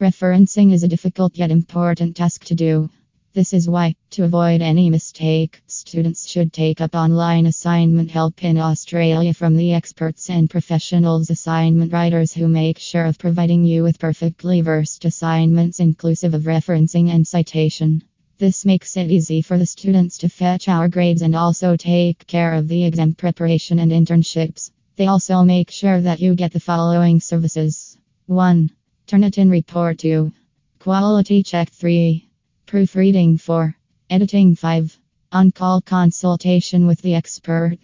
Referencing is a difficult yet important task to do. This is why, to avoid any mistake, students should take up online assignment help in Australia from the experts and professionals assignment writers who make sure of providing you with perfectly versed assignments inclusive of referencing and citation. This makes it easy for the students to fetch our grades and also take care of the exam preparation and internships. They also make sure that you get the following services 1. Turnitin Report 2. Quality Check 3. Proofreading 4. Editing 5. On call consultation with the expert.